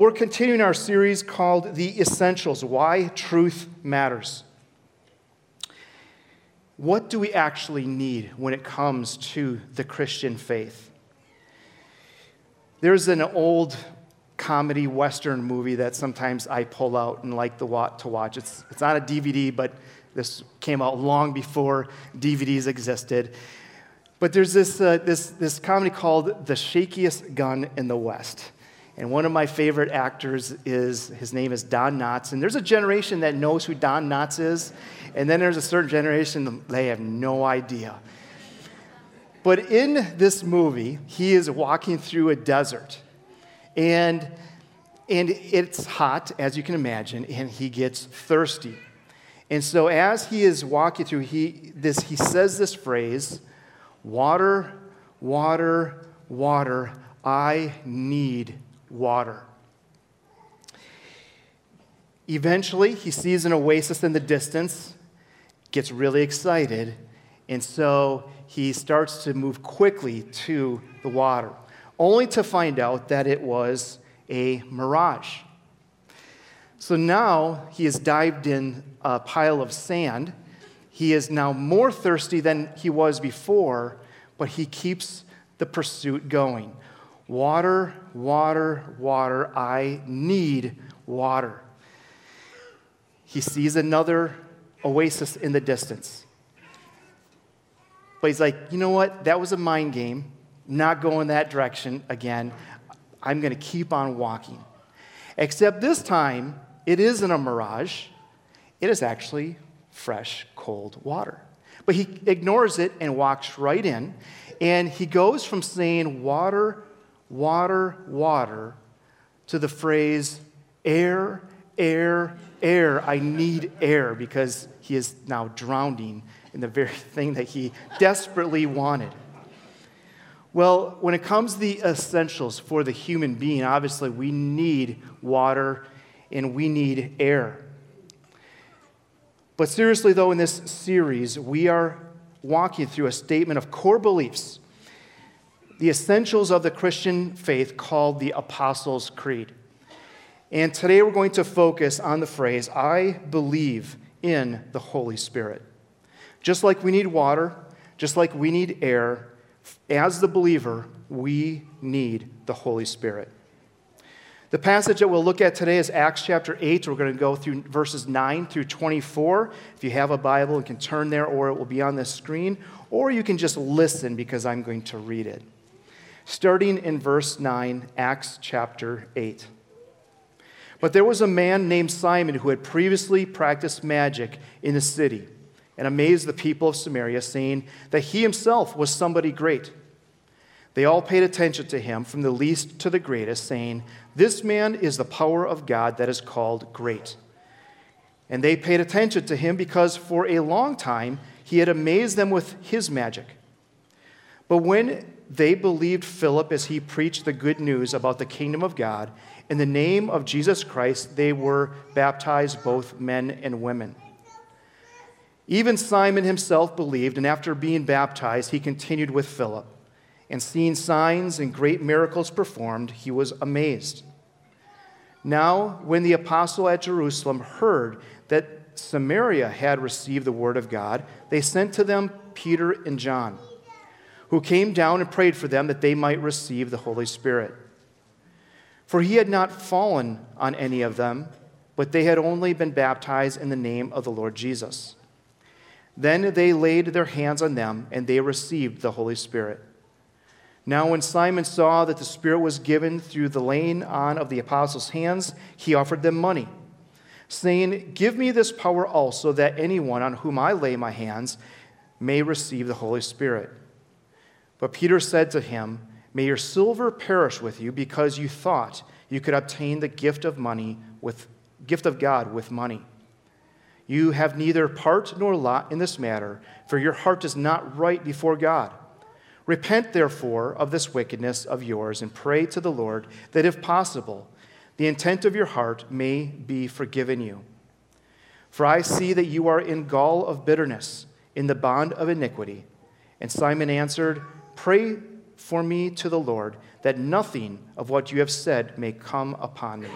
We're continuing our series called The Essentials Why Truth Matters. What do we actually need when it comes to the Christian faith? There's an old comedy Western movie that sometimes I pull out and like to watch. It's, it's on a DVD, but this came out long before DVDs existed. But there's this, uh, this, this comedy called The Shakiest Gun in the West. And one of my favorite actors is, his name is Don Knotts. And there's a generation that knows who Don Knotts is. And then there's a certain generation, they have no idea. But in this movie, he is walking through a desert. And, and it's hot, as you can imagine, and he gets thirsty. And so as he is walking through, he, this, he says this phrase, water, water, water, I need water. Eventually, he sees an oasis in the distance, gets really excited, and so he starts to move quickly to the water, only to find out that it was a mirage. So now he has dived in a pile of sand. He is now more thirsty than he was before, but he keeps the pursuit going. Water, water, water. I need water. He sees another oasis in the distance. But he's like, you know what? That was a mind game. not going that direction again. I'm going to keep on walking. Except this time, it isn't a mirage, it is actually fresh, cold water. But he ignores it and walks right in. And he goes from saying, Water, water, water to the phrase air, air, air. I need air because he is now drowning in the very thing that he desperately wanted. Well, when it comes to the essentials for the human being, obviously we need water and we need air. But seriously, though, in this series, we are walking through a statement of core beliefs the essentials of the Christian faith called the Apostles' Creed. And today we're going to focus on the phrase, I believe in the Holy Spirit. Just like we need water, just like we need air, as the believer, we need the Holy Spirit. The passage that we'll look at today is Acts chapter 8. We're going to go through verses 9 through 24. If you have a Bible, you can turn there, or it will be on the screen, or you can just listen because I'm going to read it starting in verse 9, Acts chapter 8. But there was a man named Simon who had previously practiced magic in the city and amazed the people of Samaria, saying that he himself was somebody great. They all paid attention to him, from the least to the greatest, saying, This man is the power of God that is called great. And they paid attention to him because for a long time he had amazed them with his magic. But when they believed Philip as he preached the good news about the kingdom of God. In the name of Jesus Christ, they were baptized, both men and women. Even Simon himself believed, and after being baptized, he continued with Philip. And seeing signs and great miracles performed, he was amazed. Now, when the apostle at Jerusalem heard that Samaria had received the word of God, they sent to them Peter and John who came down and prayed for them that they might receive the Holy Spirit. For he had not fallen on any of them, but they had only been baptized in the name of the Lord Jesus. Then they laid their hands on them, and they received the Holy Spirit. Now, when Simon saw that the Spirit was given through the laying on of the apostles' hands, he offered them money, saying, Give me this power also, that anyone on whom I lay my hands may receive the Holy Spirit. But Peter said to him, May your silver perish with you because you thought you could obtain the gift of money with gift of God with money. You have neither part nor lot in this matter, for your heart is not right before God. Repent, therefore, of this wickedness of yours and pray to the Lord that, if possible, the intent of your heart may be forgiven you. For I see that you are in gall of bitterness, in the bond of iniquity. And Simon answered, Pray for me to the Lord, that nothing of what you have said may come upon me.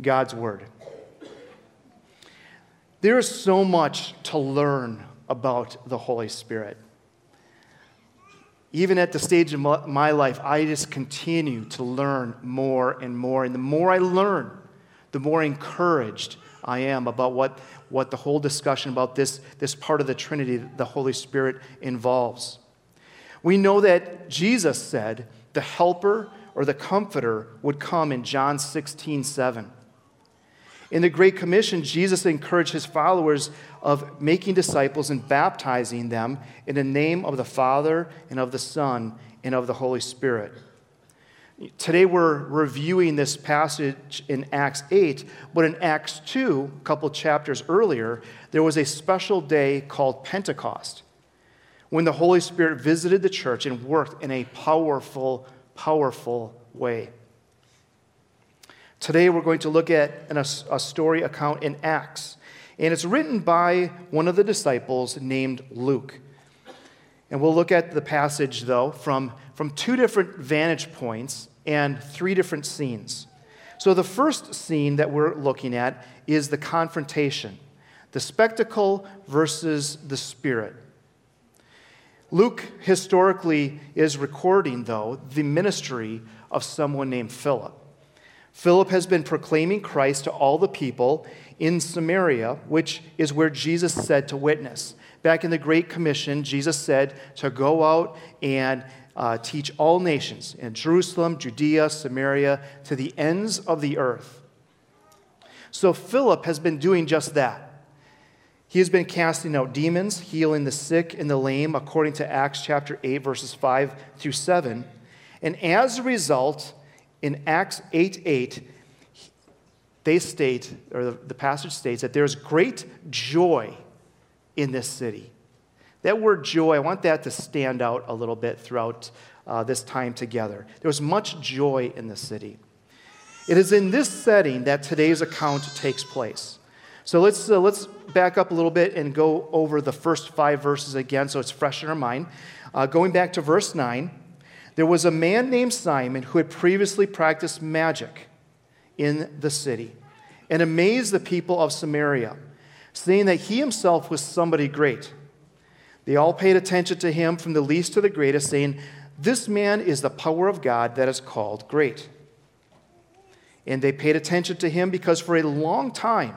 God's Word. There is so much to learn about the Holy Spirit. Even at the stage of my life, I just continue to learn more and more. And the more I learn, the more encouraged I am about what, what the whole discussion about this, this part of the Trinity, the Holy Spirit, involves. We know that Jesus said the helper or the comforter would come in John 16, 7. In the Great Commission, Jesus encouraged his followers of making disciples and baptizing them in the name of the Father and of the Son and of the Holy Spirit. Today we're reviewing this passage in Acts 8, but in Acts 2, a couple chapters earlier, there was a special day called Pentecost when the Holy Spirit visited the church and worked in a powerful, powerful way. Today, we're going to look at an, a, story account in Acts, and it's written by one of the disciples named Luke. And we'll look at the passage, though, from, from two different vantage points and three different scenes. So, the first scene that we're looking at is the confrontation the spectacle versus the spirit. Luke historically is recording, though, the ministry of someone named Philip. Philip has been proclaiming Christ to all the people in Samaria, which is where Jesus said to witness. Back in the Great Commission, Jesus said to go out and uh, teach all nations in Jerusalem, Judea, Samaria, to the ends of the earth. So Philip has been doing just that. He has been casting out demons, healing the sick and the lame, according to Acts chapter 8, verses 5 through 7. And as a result, in Acts 8 8, they state, or the, the passage states, that there's great joy in this city. That word joy, I want that to stand out a little bit throughout uh, this time together. There was much joy in the city. It is in this setting that today's account takes place. So let's, uh, let's back up a little bit and go over the first five verses again so it's fresh in our mind. Uh, going back to verse 9. There was a man named Simon who had previously practiced magic in the city and amazed the people of Samaria, saying that he himself was somebody great. They all paid attention to him from the least to the greatest, saying, This man is the power of God that is called great. And they paid attention to him because for a long time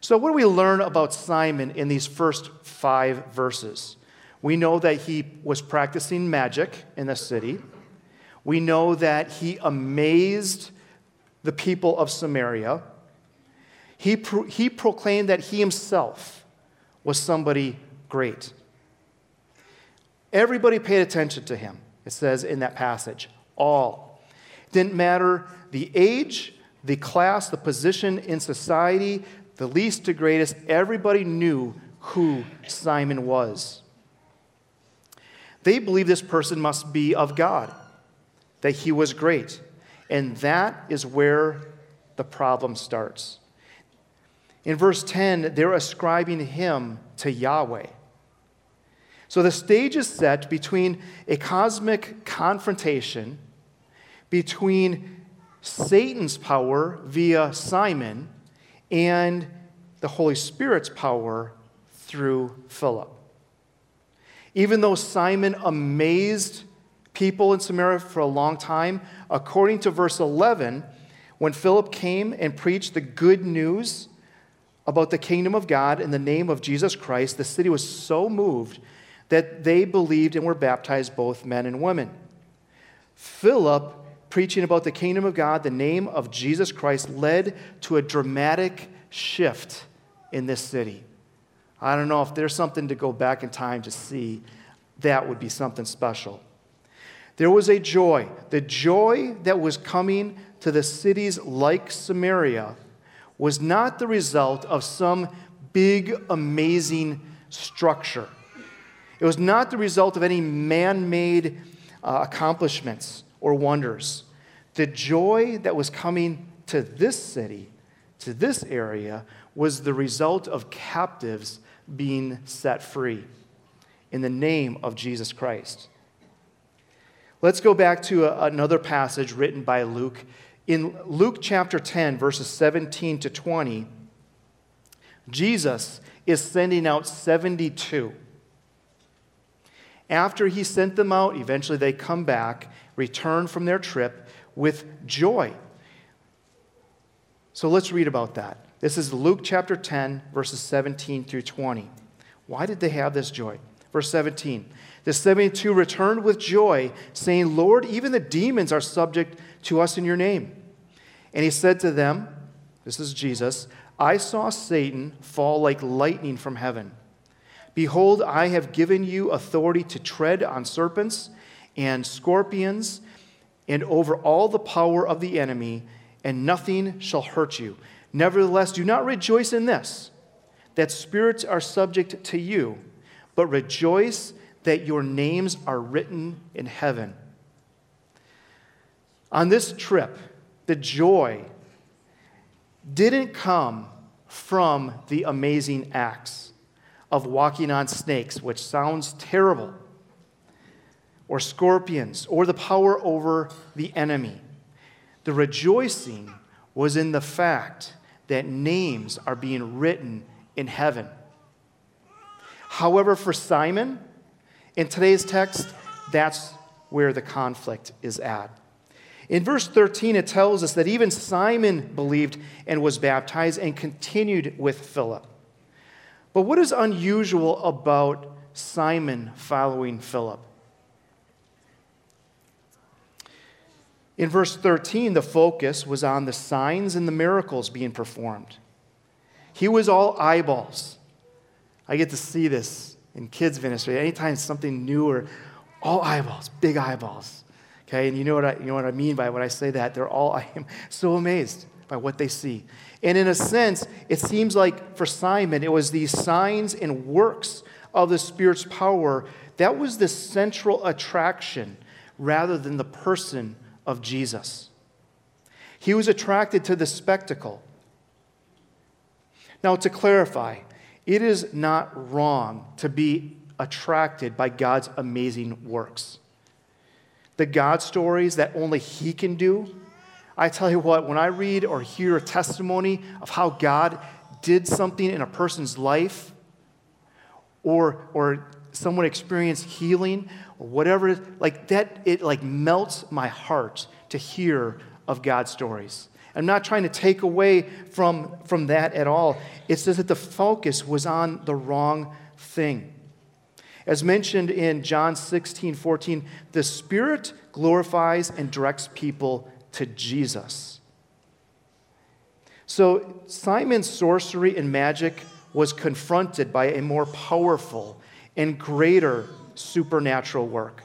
So, what do we learn about Simon in these first five verses? We know that he was practicing magic in the city. We know that he amazed the people of Samaria. He, pro- he proclaimed that he himself was somebody great. Everybody paid attention to him, it says in that passage. All. It didn't matter the age, the class, the position in society, the least to greatest, everybody knew who Simon was. They believed this person must be of God, that he was great. And that is where the problem starts. In verse 10, they're ascribing him to Yahweh. So the stage is set between a cosmic confrontation between Satan's power via Simon and the Holy Spirit's power through Philip. Even though Simon amazed people in Samaria for a long time, according to verse 11, when Philip came and preached the good news about the kingdom of God in the name of Jesus Christ, the city was so moved that they believed and were baptized, both men and women. Philip, preaching about the kingdom of God, the name of Jesus Christ, led to a dramatic shift in this city. I don't know if there's something to go back in time to see, that would be something special. There was a joy. The joy that was coming to the cities like Samaria was not the result of some big, amazing structure. It was not the result of any man made uh, accomplishments or wonders. The joy that was coming to this city, to this area, was the result of captives being set free in the name of Jesus Christ. Let's go back to a, another passage written by Luke. In Luke chapter 10, verses 17 to 20, Jesus is sending out 72. After he sent them out, eventually they come back, return from their trip with joy. So let's read about that. This is Luke chapter 10, verses 17 through 20. Why did they have this joy? Verse 17 The 72 returned with joy, saying, Lord, even the demons are subject to us in your name. And he said to them, This is Jesus, I saw Satan fall like lightning from heaven. Behold, I have given you authority to tread on serpents and scorpions and over all the power of the enemy, and nothing shall hurt you. Nevertheless, do not rejoice in this, that spirits are subject to you, but rejoice that your names are written in heaven. On this trip, the joy didn't come from the amazing acts of walking on snakes, which sounds terrible, or scorpions, or the power over the enemy. The rejoicing was in the fact that names are being written in heaven. However, for Simon, in today's text, that's where the conflict is at. In verse 13, it tells us that even Simon believed and was baptized and continued with Philip. But what is unusual about Simon following Philip? In verse 13, the focus was on the signs and the miracles being performed. He was all eyeballs. I get to see this in kids' ministry. Anytime something new or all eyeballs, big eyeballs. Okay, and you know what I, you know what I mean by when I say that? They're all, I am so amazed by what they see. And in a sense, it seems like for Simon, it was these signs and works of the Spirit's power that was the central attraction rather than the person of Jesus. He was attracted to the spectacle. Now, to clarify, it is not wrong to be attracted by God's amazing works. The God stories that only He can do. I tell you what, when I read or hear a testimony of how God did something in a person's life, or, or someone experienced healing, or whatever, like that, it like melts my heart to hear of God's stories. I'm not trying to take away from, from that at all. It's just that the focus was on the wrong thing. As mentioned in John 16, 14, the Spirit glorifies and directs people to Jesus. So Simon's sorcery and magic was confronted by a more powerful and greater supernatural work.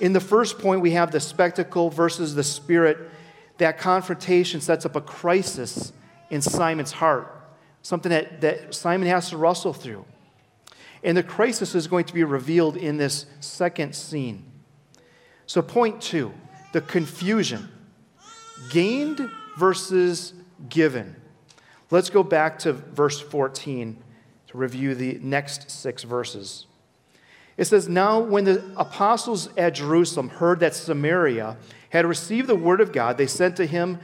In the first point, we have the spectacle versus the spirit. That confrontation sets up a crisis in Simon's heart, something that, that Simon has to wrestle through. And the crisis is going to be revealed in this second scene. So, point two the confusion gained versus given. Let's go back to verse 14 to review the next six verses. It says, Now when the apostles at Jerusalem heard that Samaria had received the word of God, they sent to him,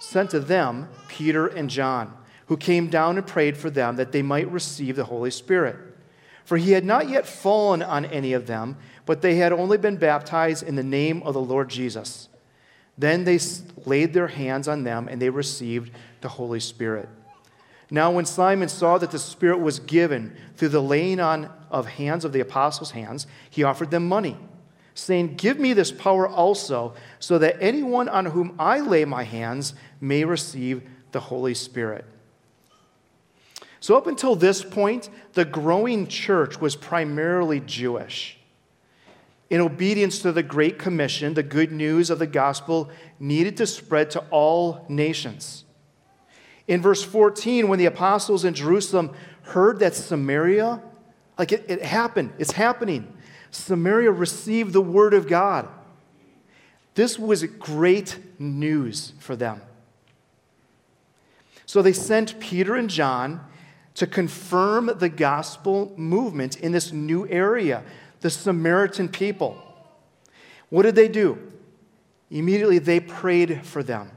sent to them Peter and John, who came down and prayed for them that they might receive the Holy Spirit. For he had not yet fallen on any of them, but they had only been baptized in the name of the Lord Jesus. Then they laid their hands on them and they received the Holy Spirit. Now, when Simon saw that the Spirit was given through the laying on of hands of the apostles' hands, he offered them money, saying, Give me this power also, so that anyone on whom I lay my hands may receive the Holy Spirit. So, up until this point, the growing church was primarily Jewish. In obedience to the Great Commission, the good news of the gospel needed to spread to all nations. In verse 14, when the apostles in Jerusalem heard that Samaria, like it, it happened, it's happening, Samaria received the word of God. This was great news for them. So they sent Peter and John to confirm the gospel movement in this new area, the Samaritan people. What did they do? Immediately they prayed for them.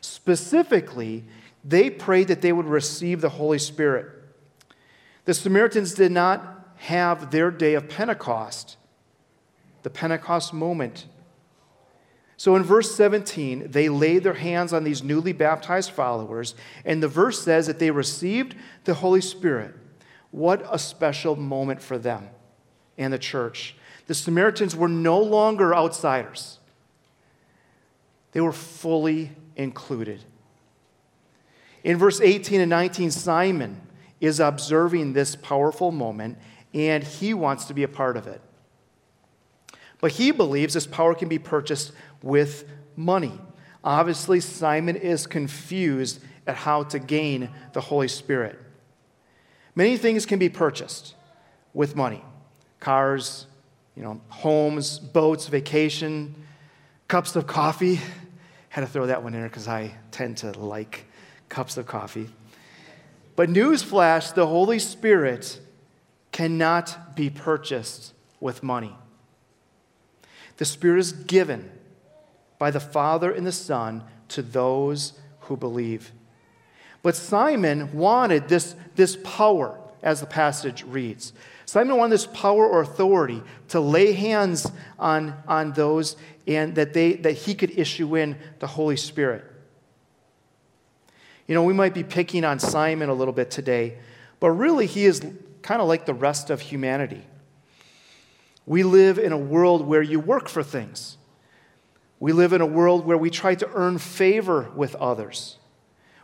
Specifically, they prayed that they would receive the Holy Spirit. The Samaritans did not have their day of Pentecost, the Pentecost moment. So in verse 17, they laid their hands on these newly baptized followers, and the verse says that they received the Holy Spirit. What a special moment for them and the church. The Samaritans were no longer outsiders, they were fully included. In verse 18 and 19, Simon is observing this powerful moment, and he wants to be a part of it. But he believes this power can be purchased with money. Obviously, Simon is confused at how to gain the Holy Spirit. Many things can be purchased with money cars, you know, homes, boats, vacation, cups of coffee. Had to throw that one in there because I tend to like cups of coffee. But newsflash the Holy Spirit cannot be purchased with money. The Spirit is given by the Father and the Son to those who believe. But Simon wanted this, this power, as the passage reads. Simon wanted this power or authority to lay hands on, on those and that, they, that he could issue in the Holy Spirit. You know, we might be picking on Simon a little bit today, but really he is kind of like the rest of humanity. We live in a world where you work for things. We live in a world where we try to earn favor with others.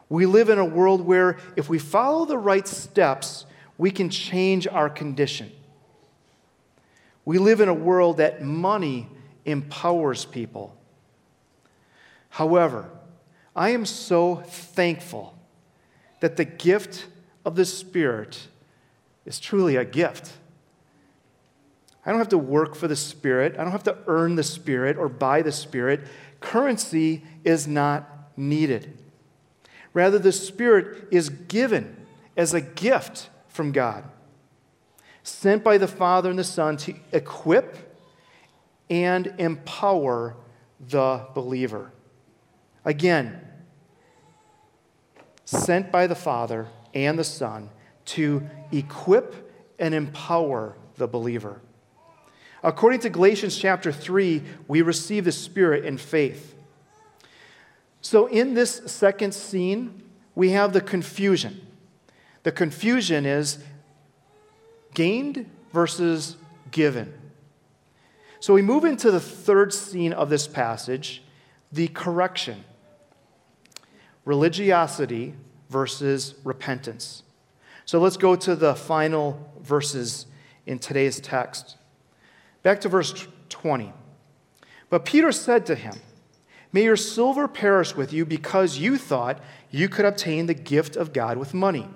We live in a world where if we follow the right steps, we can change our condition. We live in a world that money empowers people. However, I am so thankful that the gift of the Spirit is truly a gift. I don't have to work for the Spirit. I don't have to earn the Spirit or buy the Spirit. Currency is not needed. Rather, the Spirit is given as a gift from God, sent by the Father and the Son to equip and empower the believer. Again, sent by the Father and the Son to equip and empower the believer. According to Galatians chapter 3, we receive the Spirit in faith. So, in this second scene, we have the confusion. The confusion is gained versus given. So, we move into the third scene of this passage the correction religiosity versus repentance. So, let's go to the final verses in today's text. Back to verse 20. But Peter said to him, May your silver perish with you because you thought you could obtain the gift of God with money.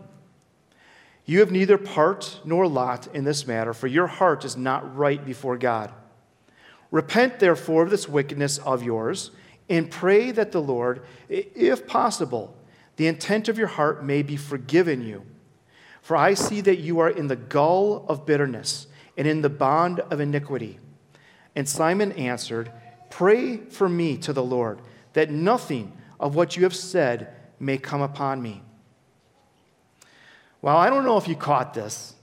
You have neither part nor lot in this matter, for your heart is not right before God. Repent, therefore, of this wickedness of yours, and pray that the Lord, if possible, the intent of your heart may be forgiven you. For I see that you are in the gall of bitterness and in the bond of iniquity. And Simon answered, Pray for me to the Lord, that nothing of what you have said may come upon me. Well, I don't know if you caught this,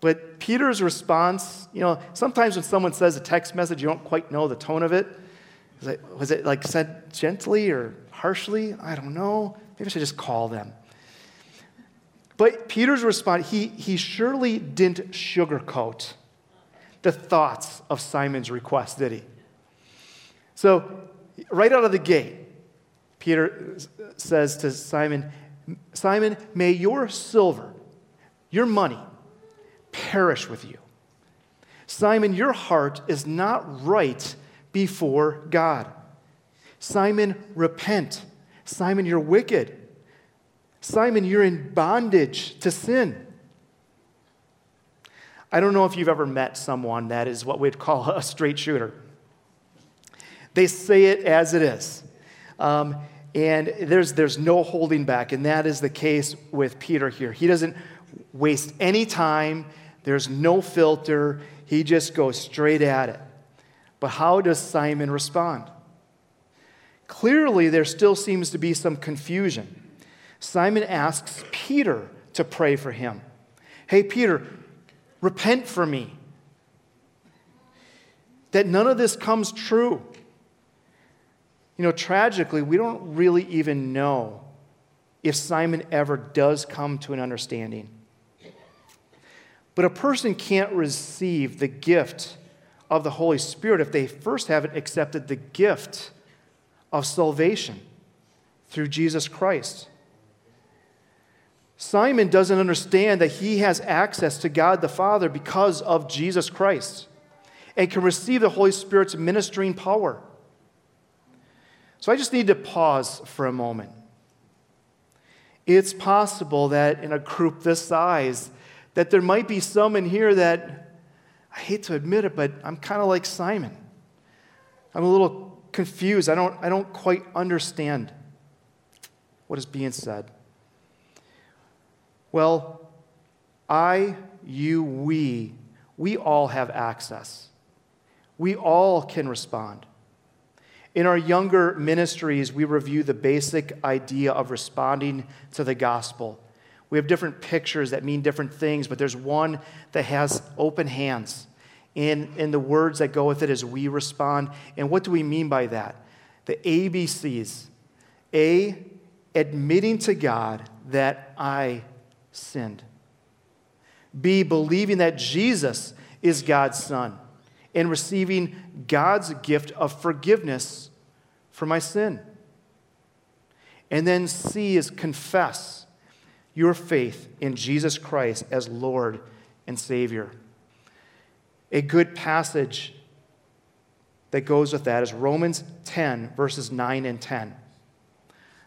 but Peter's response, you know, sometimes when someone says a text message, you don't quite know the tone of it. Was it, was it like said gently or harshly? I don't know. Maybe I should just call them. But Peter's response, he, he surely didn't sugarcoat the thoughts of Simon's request, did he? So, right out of the gate, Peter says to Simon, Simon, may your silver, your money, perish with you. Simon, your heart is not right before God. Simon, repent. Simon, you're wicked. Simon, you're in bondage to sin. I don't know if you've ever met someone that is what we'd call a straight shooter. They say it as it is. Um, and there's, there's no holding back. And that is the case with Peter here. He doesn't waste any time, there's no filter. He just goes straight at it. But how does Simon respond? Clearly, there still seems to be some confusion. Simon asks Peter to pray for him. Hey, Peter, repent for me. That none of this comes true. You know, tragically, we don't really even know if Simon ever does come to an understanding. But a person can't receive the gift of the Holy Spirit if they first haven't accepted the gift of salvation through Jesus Christ. Simon doesn't understand that he has access to God the Father because of Jesus Christ and can receive the Holy Spirit's ministering power. So I just need to pause for a moment. It's possible that in a group this size, that there might be some in here that, I hate to admit it, but I'm kind of like Simon. I'm a little confused. I don't, I don't quite understand what is being said. Well, I, you, we, we all have access. We all can respond. In our younger ministries, we review the basic idea of responding to the gospel. We have different pictures that mean different things, but there's one that has open hands. And, and the words that go with it is we respond. And what do we mean by that? The ABCs. A, admitting to God that I sinned. B, believing that Jesus is God's Son and receiving God's gift of forgiveness for my sin. And then C is confess your faith in Jesus Christ as Lord and Savior. A good passage that goes with that is Romans 10, verses 9 and 10.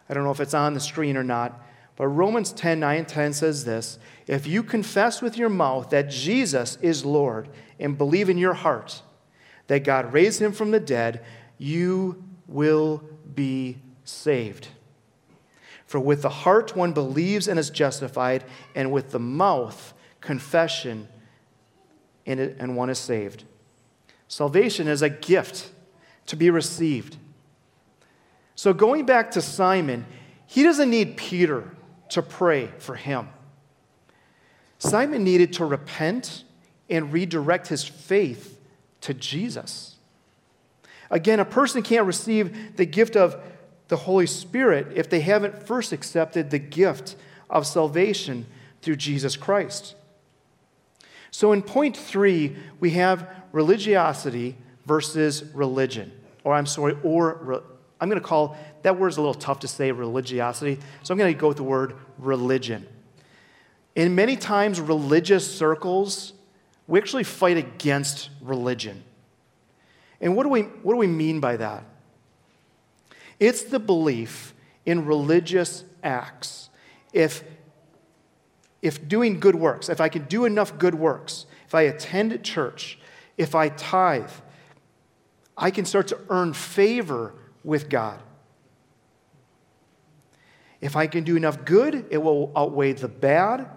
I don't know if it's on the screen or not, but Romans 10, 9 and 10 says this If you confess with your mouth that Jesus is Lord and believe in your heart that God raised him from the dead, you will be saved. For with the heart one believes and is justified, and with the mouth confession and one is saved. Salvation is a gift to be received. So, going back to Simon, he doesn't need Peter to pray for him. Simon needed to repent and redirect his faith to Jesus. Again, a person can't receive the gift of the Holy Spirit if they haven't first accepted the gift of salvation through Jesus Christ. So, in point three, we have religiosity versus religion. Or, I'm sorry, or I'm going to call that word is a little tough to say, religiosity. So, I'm going to go with the word religion. In many times, religious circles, we actually fight against religion. And what do we, what do we mean by that? It's the belief in religious acts. If, if doing good works, if I can do enough good works, if I attend church, if I tithe, I can start to earn favor with God. If I can do enough good, it will outweigh the bad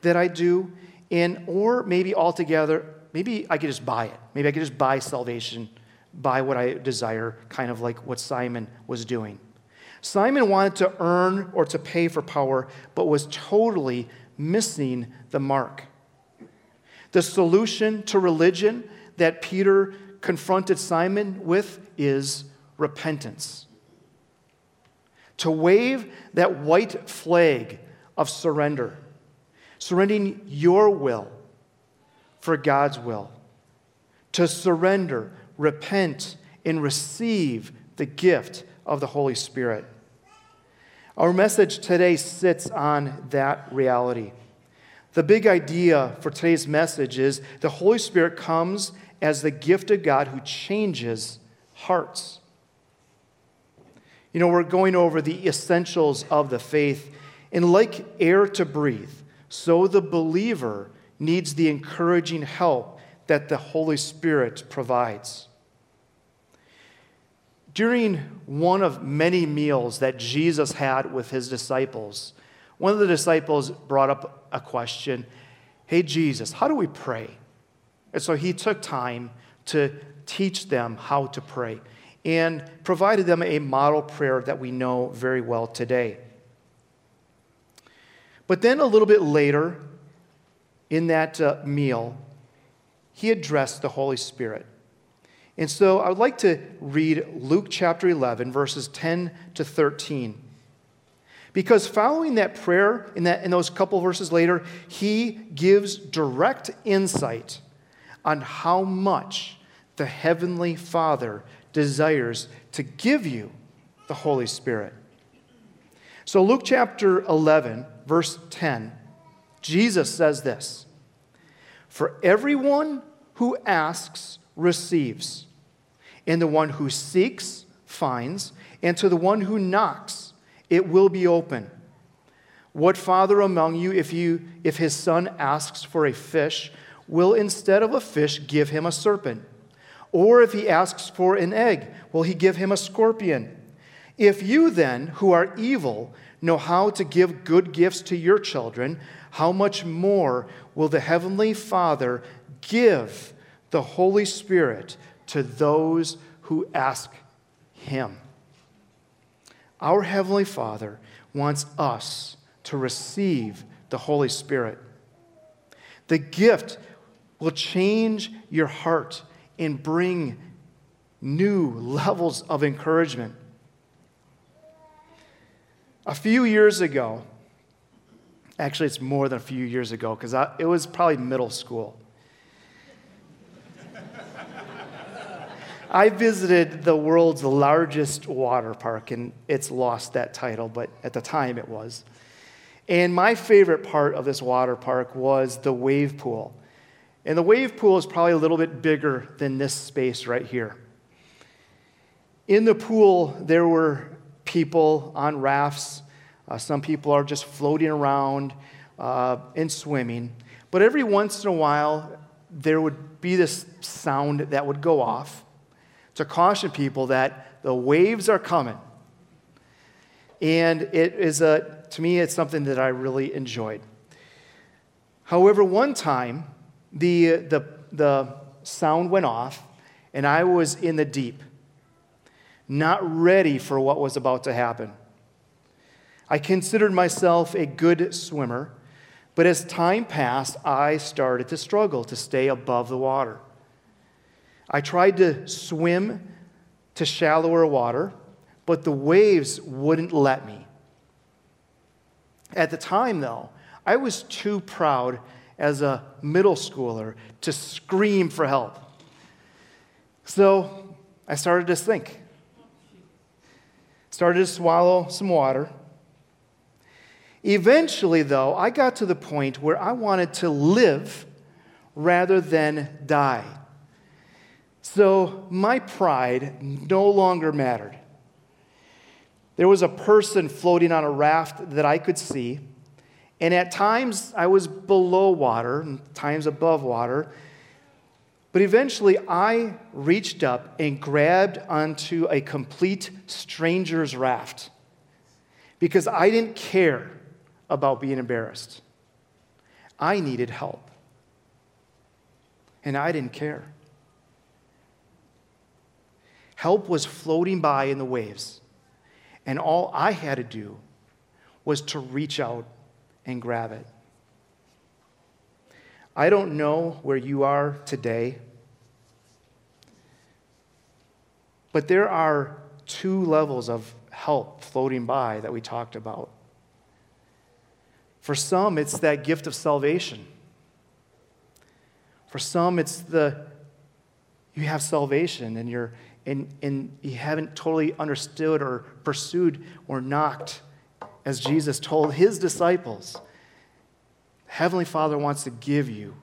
that I do, and or maybe altogether maybe I could just buy it. Maybe I could just buy salvation, buy what I desire, kind of like what Simon was doing. Simon wanted to earn or to pay for power, but was totally missing the mark. The solution to religion that Peter confronted Simon with is repentance. To wave that white flag of surrender, surrendering your will for God's will, to surrender, repent, and receive the gift of the Holy Spirit. Our message today sits on that reality. The big idea for today's message is the Holy Spirit comes as the gift of God who changes hearts. You know, we're going over the essentials of the faith, and like air to breathe, so the believer needs the encouraging help that the Holy Spirit provides. During one of many meals that Jesus had with his disciples, one of the disciples brought up a question Hey, Jesus, how do we pray? And so he took time to teach them how to pray and provided them a model prayer that we know very well today. But then a little bit later in that uh, meal, he addressed the Holy Spirit. And so I would like to read Luke chapter 11, verses 10 to 13. Because following that prayer, in, that, in those couple verses later, he gives direct insight on how much the Heavenly Father desires to give you the Holy Spirit. So, Luke chapter 11, verse 10, Jesus says this For everyone who asks receives, and the one who seeks finds, and to the one who knocks it will be open. What father among you, if, you, if his son asks for a fish, will instead of a fish give him a serpent? Or if he asks for an egg, will he give him a scorpion? If you then, who are evil, know how to give good gifts to your children, how much more will the Heavenly Father give the Holy Spirit to those who ask him? Our Heavenly Father wants us to receive the Holy Spirit. The gift will change your heart and bring new levels of encouragement. A few years ago, actually, it's more than a few years ago because it was probably middle school. I visited the world's largest water park, and it's lost that title, but at the time it was. And my favorite part of this water park was the wave pool. And the wave pool is probably a little bit bigger than this space right here. In the pool, there were people on rafts. Uh, some people are just floating around uh, and swimming. But every once in a while, there would be this sound that would go off to caution people that the waves are coming. And it is a, to me, it's something that I really enjoyed. However, one time, the, the, the sound went off, and I was in the deep, not ready for what was about to happen. I considered myself a good swimmer, but as time passed, I started to struggle to stay above the water. I tried to swim to shallower water, but the waves wouldn't let me. At the time, though, I was too proud as a middle schooler to scream for help. So I started to think. Started to swallow some water. Eventually, though, I got to the point where I wanted to live rather than die. So my pride no longer mattered. There was a person floating on a raft that I could see, and at times I was below water, and times above water. But eventually I reached up and grabbed onto a complete stranger's raft because I didn't care about being embarrassed. I needed help, and I didn't care. Help was floating by in the waves. And all I had to do was to reach out and grab it. I don't know where you are today, but there are two levels of help floating by that we talked about. For some, it's that gift of salvation. For some, it's the you have salvation and you're and, and you haven't totally understood or pursued or knocked, as Jesus told his disciples. Heavenly Father wants to give you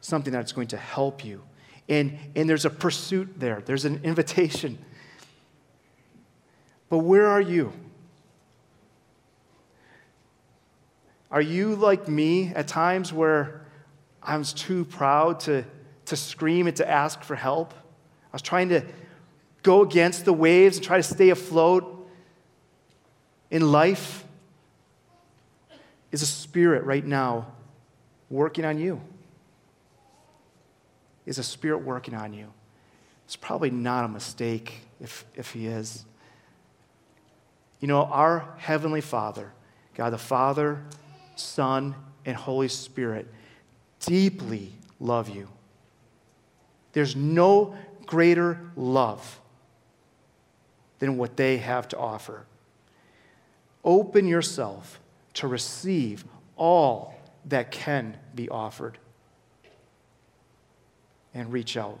something that's going to help you. And, and there's a pursuit there, there's an invitation. But where are you? Are you like me at times where I was too proud to, to scream and to ask for help? I was trying to go against the waves and try to stay afloat in life. Is a spirit right now working on you? Is a spirit working on you? It's probably not a mistake if, if he is. You know, our Heavenly Father, God the Father, Son, and Holy Spirit deeply love you. There's no greater love than what they have to offer. Open yourself to receive all that can be offered and reach out.